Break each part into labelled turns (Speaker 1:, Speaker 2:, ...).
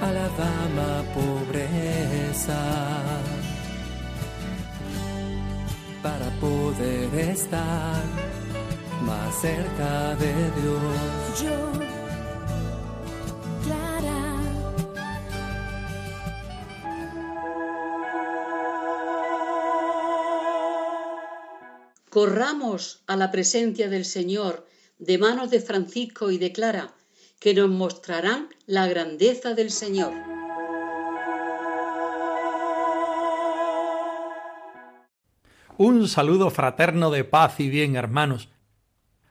Speaker 1: A la dama pobreza para poder estar más cerca de Dios.
Speaker 2: Yo, Clara.
Speaker 3: Corramos a la presencia del Señor de manos de Francisco y de Clara, que nos mostrarán la grandeza del Señor.
Speaker 4: Un saludo fraterno de paz y bien, hermanos.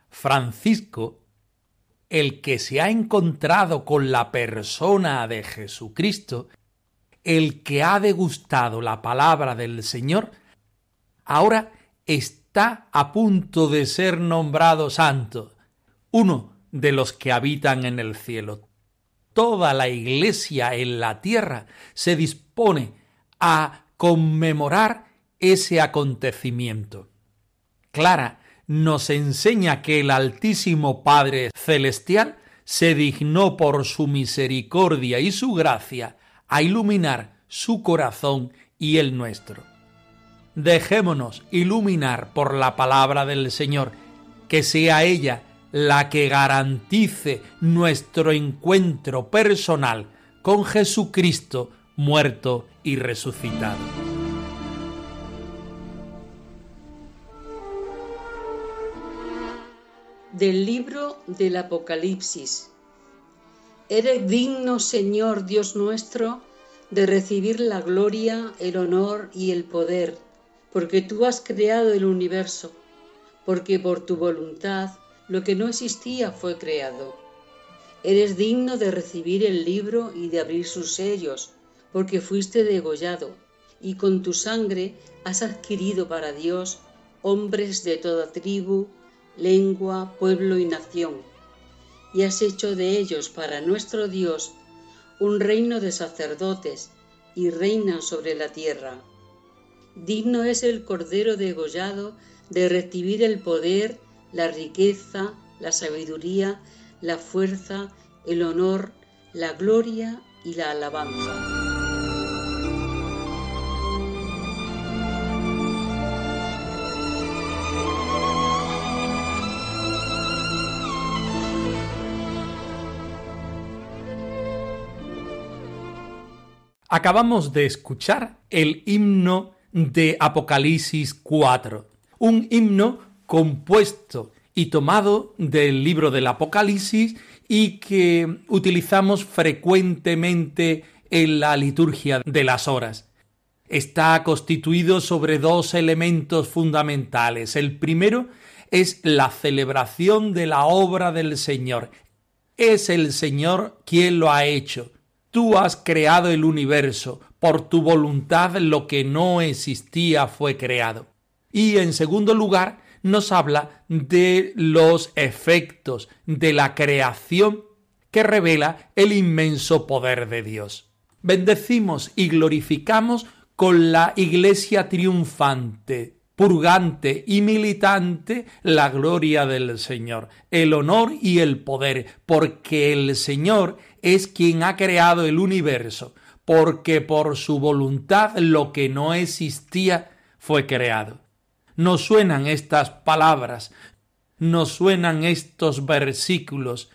Speaker 4: Francisco, el que se ha encontrado con la persona de Jesucristo, el que ha degustado la palabra del Señor, ahora está a punto de ser nombrado santo, uno de los que habitan en el cielo. Toda la iglesia en la tierra se dispone a conmemorar ese acontecimiento. Clara nos enseña que el Altísimo Padre Celestial se dignó por su misericordia y su gracia a iluminar su corazón y el nuestro. Dejémonos iluminar por la palabra del Señor, que sea ella la que garantice nuestro encuentro personal con Jesucristo muerto y resucitado.
Speaker 3: Del libro del Apocalipsis. Eres digno, Señor Dios nuestro, de recibir la gloria, el honor y el poder, porque tú has creado el universo, porque por tu voluntad lo que no existía fue creado. Eres digno de recibir el libro y de abrir sus sellos, porque fuiste degollado, y con tu sangre has adquirido para Dios hombres de toda tribu, lengua, pueblo y nación, y has hecho de ellos para nuestro Dios un reino de sacerdotes, y reinan sobre la tierra. Digno es el Cordero degollado de recibir el poder, la riqueza, la sabiduría, la fuerza, el honor, la gloria y la alabanza.
Speaker 4: Acabamos de escuchar el himno de Apocalipsis 4, un himno compuesto y tomado del libro del Apocalipsis y que utilizamos frecuentemente en la liturgia de las horas. Está constituido sobre dos elementos fundamentales. El primero es la celebración de la obra del Señor. Es el Señor quien lo ha hecho. Tú has creado el universo. Por tu voluntad lo que no existía fue creado. Y en segundo lugar, nos habla de los efectos de la creación que revela el inmenso poder de Dios. Bendecimos y glorificamos con la Iglesia triunfante, purgante y militante la gloria del Señor, el honor y el poder, porque el Señor es quien ha creado el universo, porque por su voluntad lo que no existía fue creado nos suenan estas palabras, nos suenan estos versículos,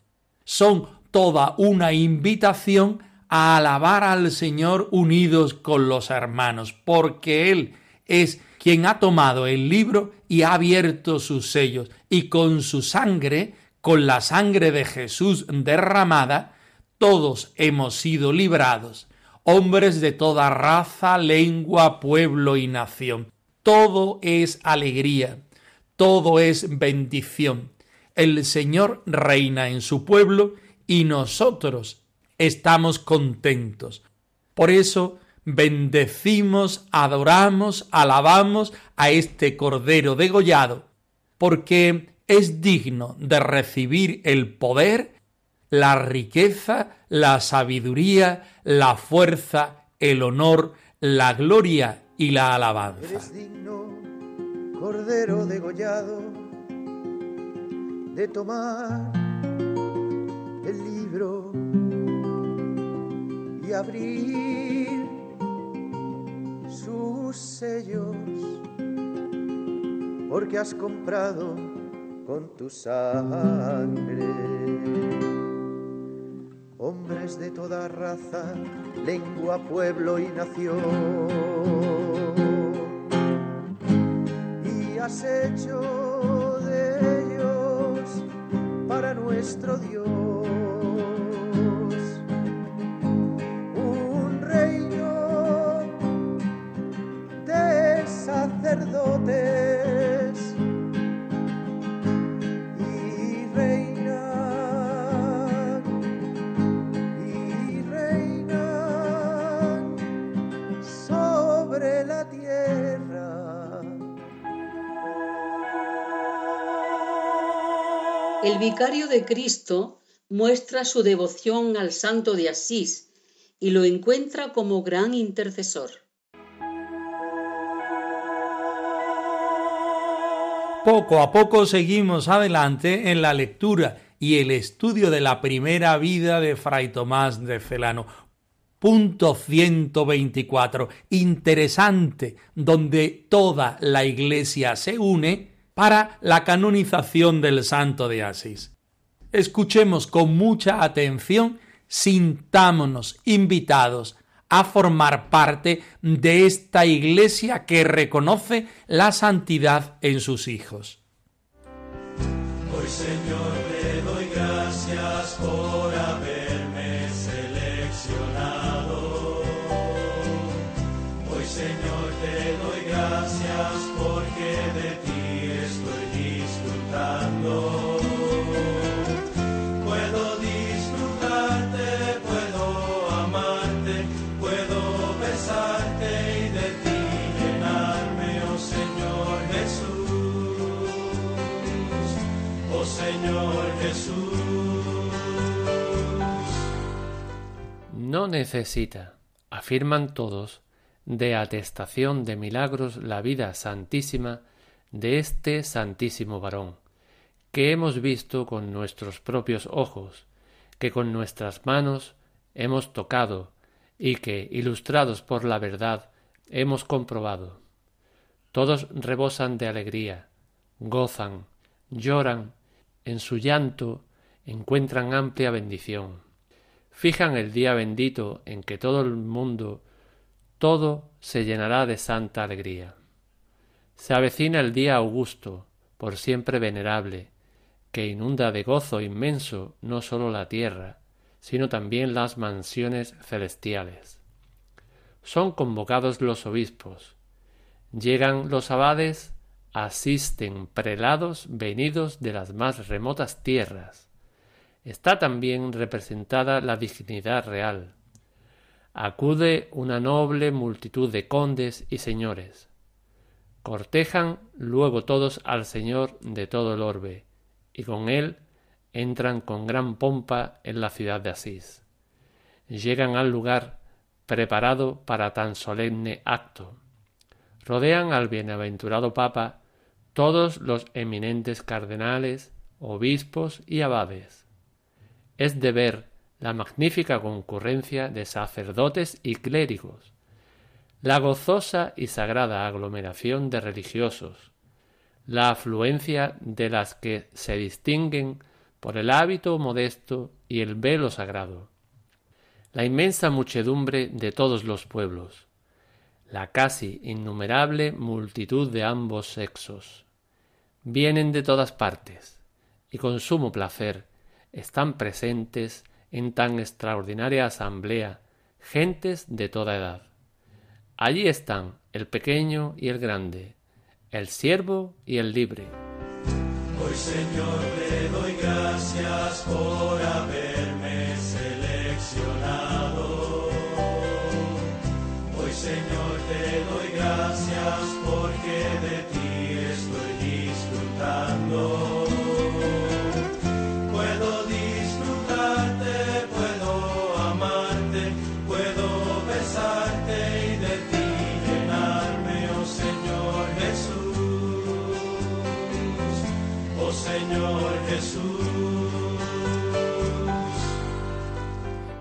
Speaker 4: son toda una invitación a alabar al Señor unidos con los hermanos, porque Él es quien ha tomado el libro y ha abierto sus sellos, y con su sangre, con la sangre de Jesús derramada, todos hemos sido librados, hombres de toda raza, lengua, pueblo y nación todo es alegría, todo es bendición. El Señor reina en su pueblo y nosotros estamos contentos. Por eso bendecimos, adoramos, alabamos a este Cordero degollado, porque es digno de recibir el poder, la riqueza, la sabiduría, la fuerza, el honor, la gloria y la alabanza.
Speaker 2: Eres digno, Cordero degollado, de tomar el libro y abrir sus sellos, porque has comprado con tu sangre de toda raza, lengua, pueblo y nación. Y has hecho de ellos para nuestro Dios
Speaker 3: El vicario de Cristo muestra su devoción al santo de Asís y lo encuentra como gran intercesor.
Speaker 4: Poco a poco seguimos adelante en la lectura y el estudio de la primera vida de Fray Tomás de Celano. Punto 124. Interesante, donde toda la iglesia se une para la canonización del santo de Asís. Escuchemos con mucha atención, sintámonos invitados a formar parte de esta iglesia que reconoce la santidad en sus hijos.
Speaker 5: Hoy Señor te doy gracias por haberme
Speaker 6: No necesita, afirman todos, de atestación de milagros la vida santísima de este santísimo varón, que hemos visto con nuestros propios ojos, que con nuestras manos hemos tocado y que, ilustrados por la verdad, hemos comprobado. Todos rebosan de alegría, gozan, lloran, en su llanto encuentran amplia bendición. Fijan el día bendito en que todo el mundo, todo se llenará de santa alegría. Se avecina el día augusto, por siempre venerable, que inunda de gozo inmenso no sólo la tierra, sino también las mansiones celestiales. Son convocados los obispos, llegan los abades, asisten prelados venidos de las más remotas tierras. Está también representada la dignidad real. Acude una noble multitud de condes y señores. Cortejan luego todos al Señor de todo el orbe, y con él entran con gran pompa en la ciudad de Asís. Llegan al lugar preparado para tan solemne acto. Rodean al bienaventurado Papa todos los eminentes cardenales, obispos y abades. Es de ver la magnífica concurrencia de sacerdotes y clérigos, la gozosa y sagrada aglomeración de religiosos, la afluencia de las que se distinguen por el hábito modesto y el velo sagrado, la inmensa muchedumbre de todos los pueblos, la casi innumerable multitud de ambos sexos. Vienen de todas partes y con sumo placer están presentes en tan extraordinaria asamblea gentes de toda edad. Allí están el pequeño y el grande, el siervo y el libre.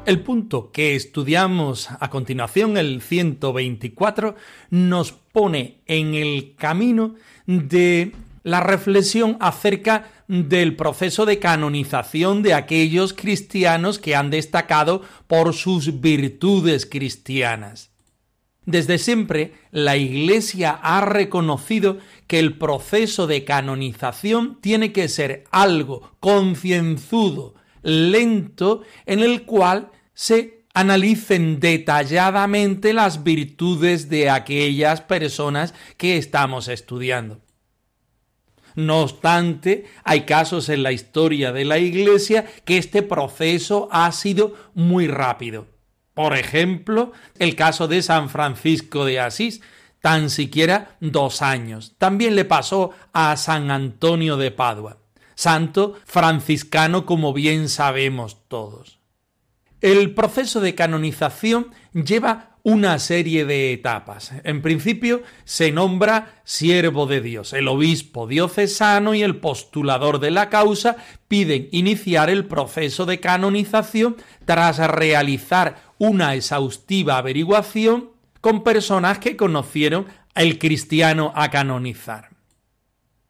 Speaker 4: El punto que estudiamos a continuación, el 124, nos pone en el camino de la reflexión acerca del proceso de canonización de aquellos cristianos que han destacado por sus virtudes cristianas. Desde siempre la Iglesia ha reconocido que el proceso de canonización tiene que ser algo concienzudo, lento, en el cual se analicen detalladamente las virtudes de aquellas personas que estamos estudiando. No obstante, hay casos en la historia de la Iglesia que este proceso ha sido muy rápido. Por ejemplo, el caso de San Francisco de Asís, tan siquiera dos años. También le pasó a San Antonio de Padua, santo franciscano como bien sabemos todos. El proceso de canonización lleva una serie de etapas. En principio se nombra siervo de Dios. El obispo diocesano y el postulador de la causa piden iniciar el proceso de canonización tras realizar una exhaustiva averiguación con personas que conocieron al cristiano a canonizar.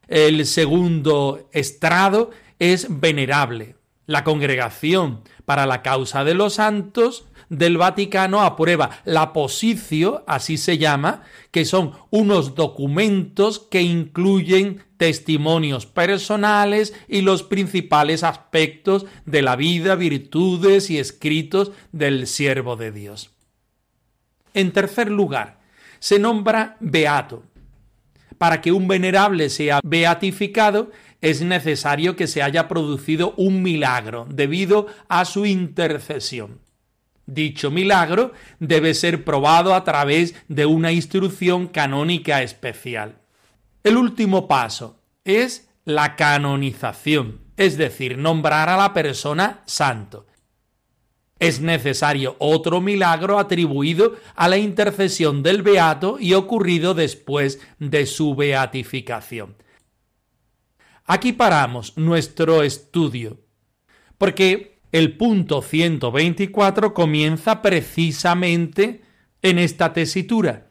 Speaker 4: El segundo estrado es venerable. La congregación para la causa de los santos del Vaticano aprueba la posición, así se llama, que son unos documentos que incluyen testimonios personales y los principales aspectos de la vida, virtudes y escritos del siervo de Dios. En tercer lugar, se nombra beato. Para que un venerable sea beatificado, es necesario que se haya producido un milagro debido a su intercesión. Dicho milagro debe ser probado a través de una instrucción canónica especial. El último paso es la canonización, es decir, nombrar a la persona santo. Es necesario otro milagro atribuido a la intercesión del beato y ocurrido después de su beatificación. Aquí paramos nuestro estudio, porque el punto 124 comienza precisamente en esta tesitura.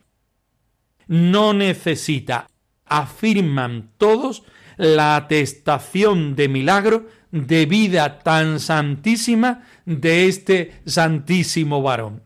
Speaker 4: No necesita, afirman todos, la atestación de milagro de vida tan santísima de este santísimo varón.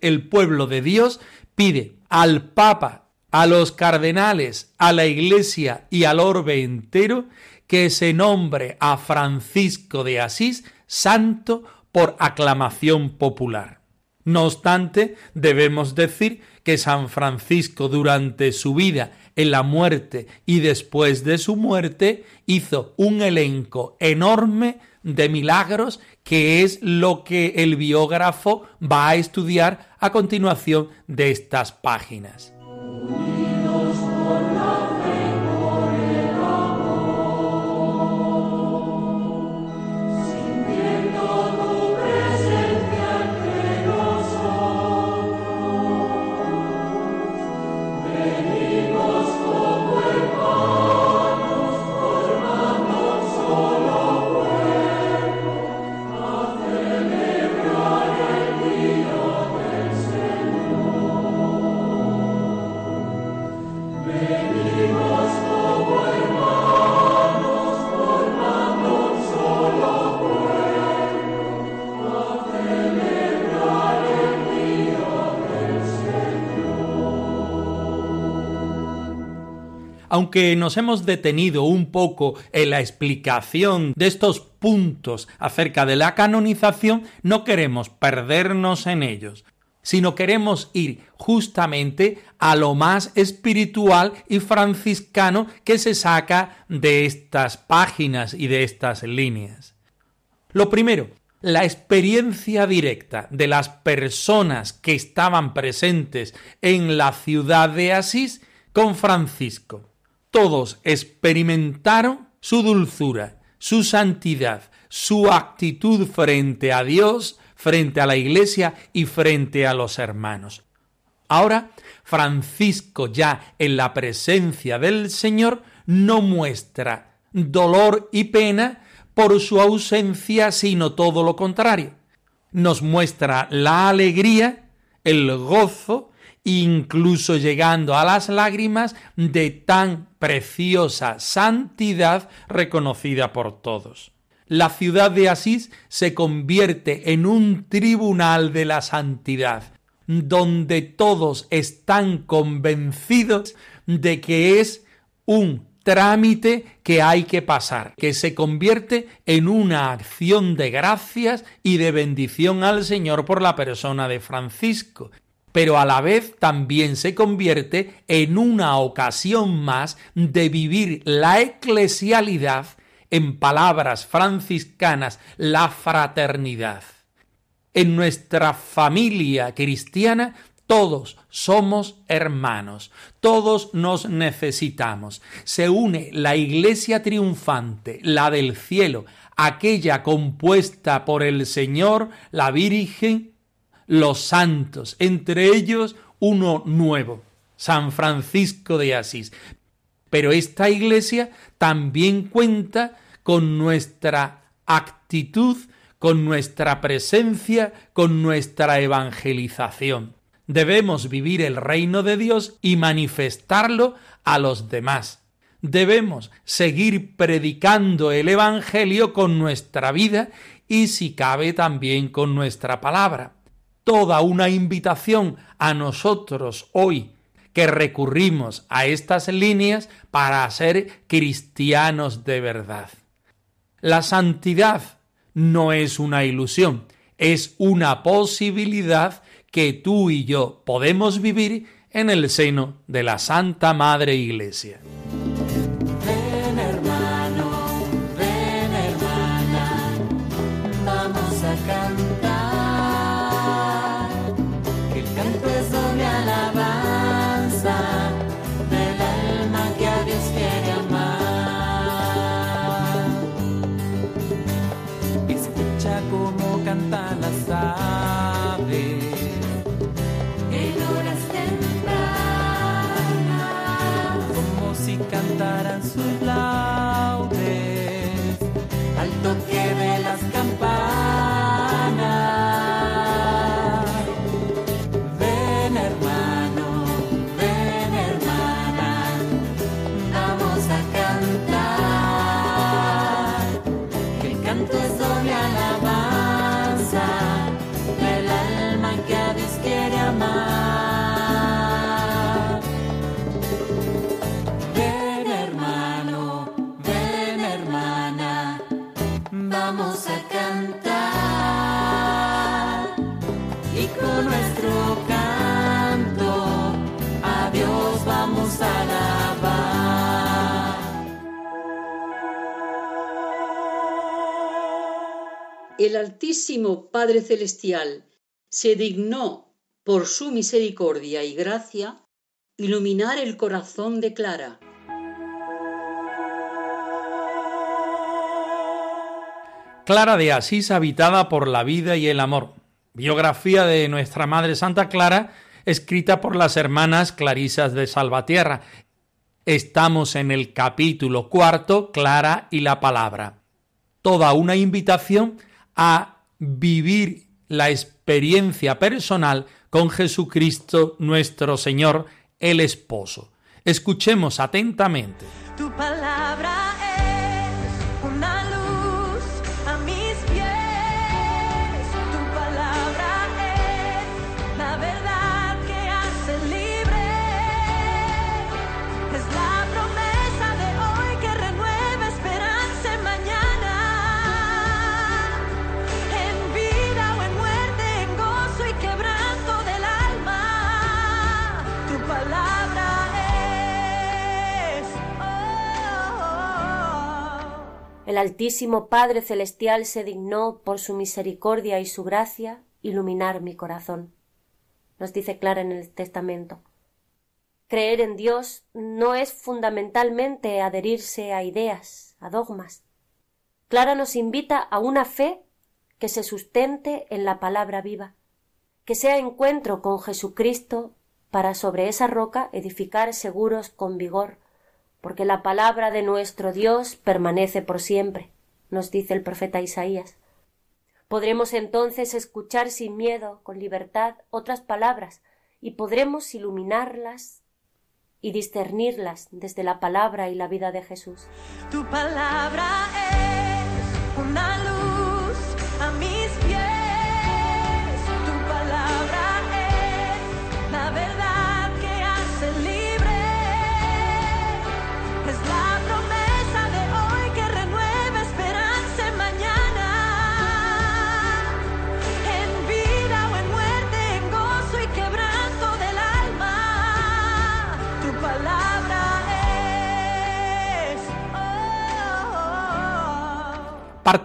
Speaker 4: El pueblo de Dios pide al Papa, a los cardenales, a la Iglesia y al orbe entero que se nombre a Francisco de Asís santo por aclamación popular. No obstante, debemos decir que San Francisco durante su vida, en la muerte y después de su muerte, hizo un elenco enorme de milagros que es lo que el biógrafo va a estudiar a continuación de estas páginas. Aunque nos hemos detenido un poco en la explicación de estos puntos acerca de la canonización, no queremos perdernos en ellos sino queremos ir justamente a lo más espiritual y franciscano que se saca de estas páginas y de estas líneas. Lo primero, la experiencia directa de las personas que estaban presentes en la ciudad de Asís con Francisco todos experimentaron su dulzura, su santidad, su actitud frente a Dios, frente a la Iglesia y frente a los hermanos. Ahora, Francisco ya en la presencia del Señor no muestra dolor y pena por su ausencia, sino todo lo contrario. nos muestra la alegría, el gozo, incluso llegando a las lágrimas de tan preciosa santidad reconocida por todos. La ciudad de Asís se convierte en un tribunal de la santidad, donde todos están convencidos de que es un trámite que hay que pasar, que se convierte en una acción de gracias y de bendición al Señor por la persona de Francisco, pero a la vez también se convierte en una ocasión más de vivir la eclesialidad, en palabras franciscanas, la fraternidad. En nuestra familia cristiana todos somos hermanos, todos nos necesitamos. Se une la iglesia triunfante, la del cielo, aquella compuesta por el Señor, la Virgen, los santos, entre ellos uno nuevo, San Francisco de Asís. Pero esta iglesia también cuenta con nuestra actitud, con nuestra presencia, con nuestra evangelización debemos vivir el reino de Dios y manifestarlo a los demás. Debemos seguir predicando el Evangelio con nuestra vida y si cabe también con nuestra palabra. Toda una invitación a nosotros hoy que recurrimos a estas líneas para ser cristianos de verdad. La santidad no es una ilusión, es una posibilidad que tú y yo podemos vivir en el seno de la Santa Madre Iglesia.
Speaker 1: El
Speaker 3: Altísimo Padre Celestial se dignó, por su misericordia y gracia, iluminar el corazón de Clara.
Speaker 4: Clara de Asís habitada por la vida y el amor. Biografía de nuestra Madre Santa Clara, escrita por las hermanas Clarisas de Salvatierra. Estamos en el capítulo cuarto, Clara y la palabra. Toda una invitación a vivir la experiencia personal con Jesucristo nuestro Señor, el Esposo. Escuchemos atentamente.
Speaker 7: El Altísimo Padre Celestial se dignó, por su misericordia y su gracia, iluminar mi corazón. Nos dice Clara en el Testamento. Creer en Dios no es fundamentalmente adherirse a ideas, a dogmas. Clara nos invita a una fe que se sustente en la palabra viva, que sea encuentro con Jesucristo para sobre esa roca edificar seguros con vigor, porque la palabra de nuestro Dios permanece por siempre, nos dice el profeta Isaías. Podremos entonces escuchar sin miedo, con libertad, otras palabras, y podremos iluminarlas y discernirlas desde la palabra y la vida de Jesús.
Speaker 8: Tu palabra es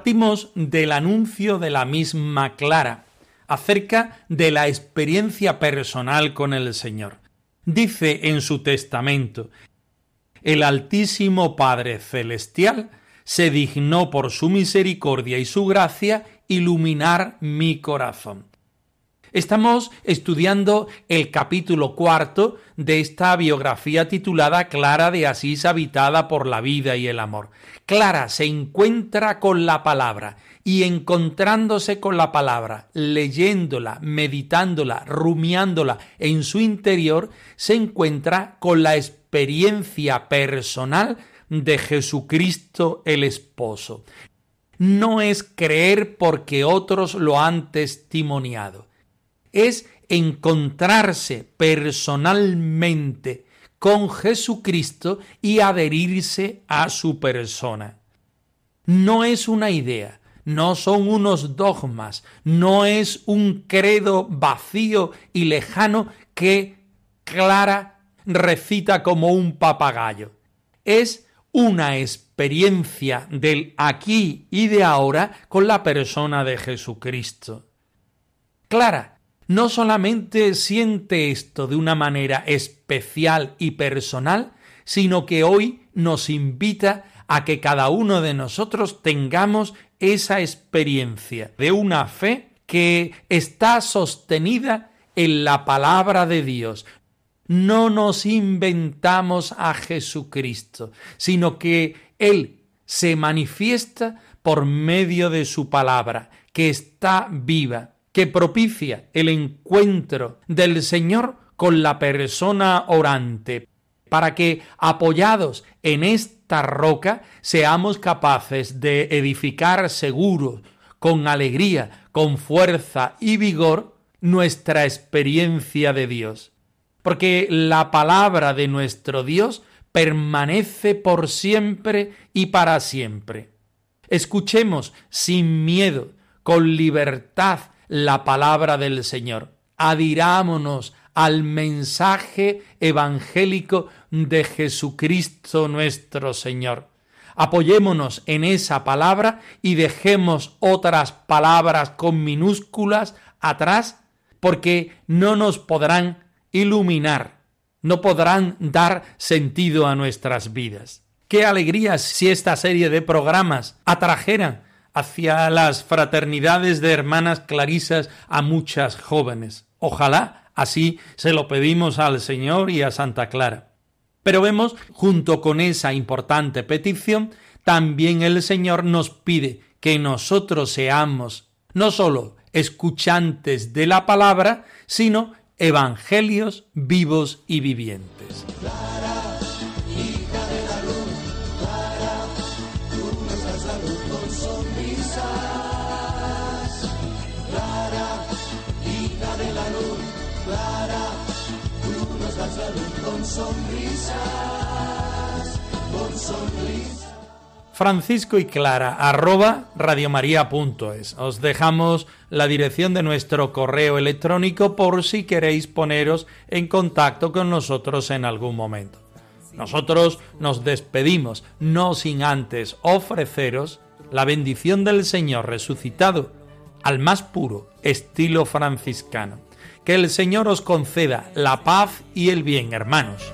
Speaker 4: Partimos del anuncio de la misma Clara acerca de la experiencia personal con el Señor. Dice en su testamento, el Altísimo Padre Celestial se dignó por su misericordia y su gracia iluminar mi corazón. Estamos estudiando el capítulo cuarto de esta biografía titulada Clara de Asís habitada por la vida y el amor. Clara se encuentra con la palabra y encontrándose con la palabra, leyéndola, meditándola, rumiándola en su interior, se encuentra con la experiencia personal de Jesucristo el Esposo. No es creer porque otros lo han testimoniado es encontrarse personalmente con Jesucristo y adherirse a su persona. No es una idea, no son unos dogmas, no es un credo vacío y lejano que Clara recita como un papagayo. Es una experiencia del aquí y de ahora con la persona de Jesucristo. Clara no solamente siente esto de una manera especial y personal, sino que hoy nos invita a que cada uno de nosotros tengamos esa experiencia de una fe que está sostenida en la palabra de Dios. No nos inventamos a Jesucristo, sino que Él se manifiesta por medio de su palabra, que está viva, que propicia el encuentro del Señor con la persona orante, para que, apoyados en esta roca, seamos capaces de edificar seguros, con alegría, con fuerza y vigor, nuestra experiencia de Dios. Porque la palabra de nuestro Dios permanece por siempre y para siempre. Escuchemos sin miedo, con libertad, la palabra del Señor. Adirámonos al mensaje evangélico de Jesucristo nuestro Señor. Apoyémonos en esa palabra y dejemos otras palabras con minúsculas atrás porque no nos podrán iluminar, no podrán dar sentido a nuestras vidas. Qué alegría si esta serie de programas atrajeran hacia las fraternidades de hermanas clarisas a muchas jóvenes. Ojalá así se lo pedimos al Señor y a Santa Clara. Pero vemos, junto con esa importante petición, también el Señor nos pide que nosotros seamos no sólo escuchantes de la palabra, sino evangelios vivos y vivientes. Francisco y Clara, arroba radiomaria.es. Os dejamos la dirección de nuestro correo electrónico por si queréis poneros en contacto con nosotros en algún momento. Nosotros nos despedimos, no sin antes ofreceros la bendición del Señor resucitado al más puro estilo franciscano. Que el Señor os conceda la paz y el bien, hermanos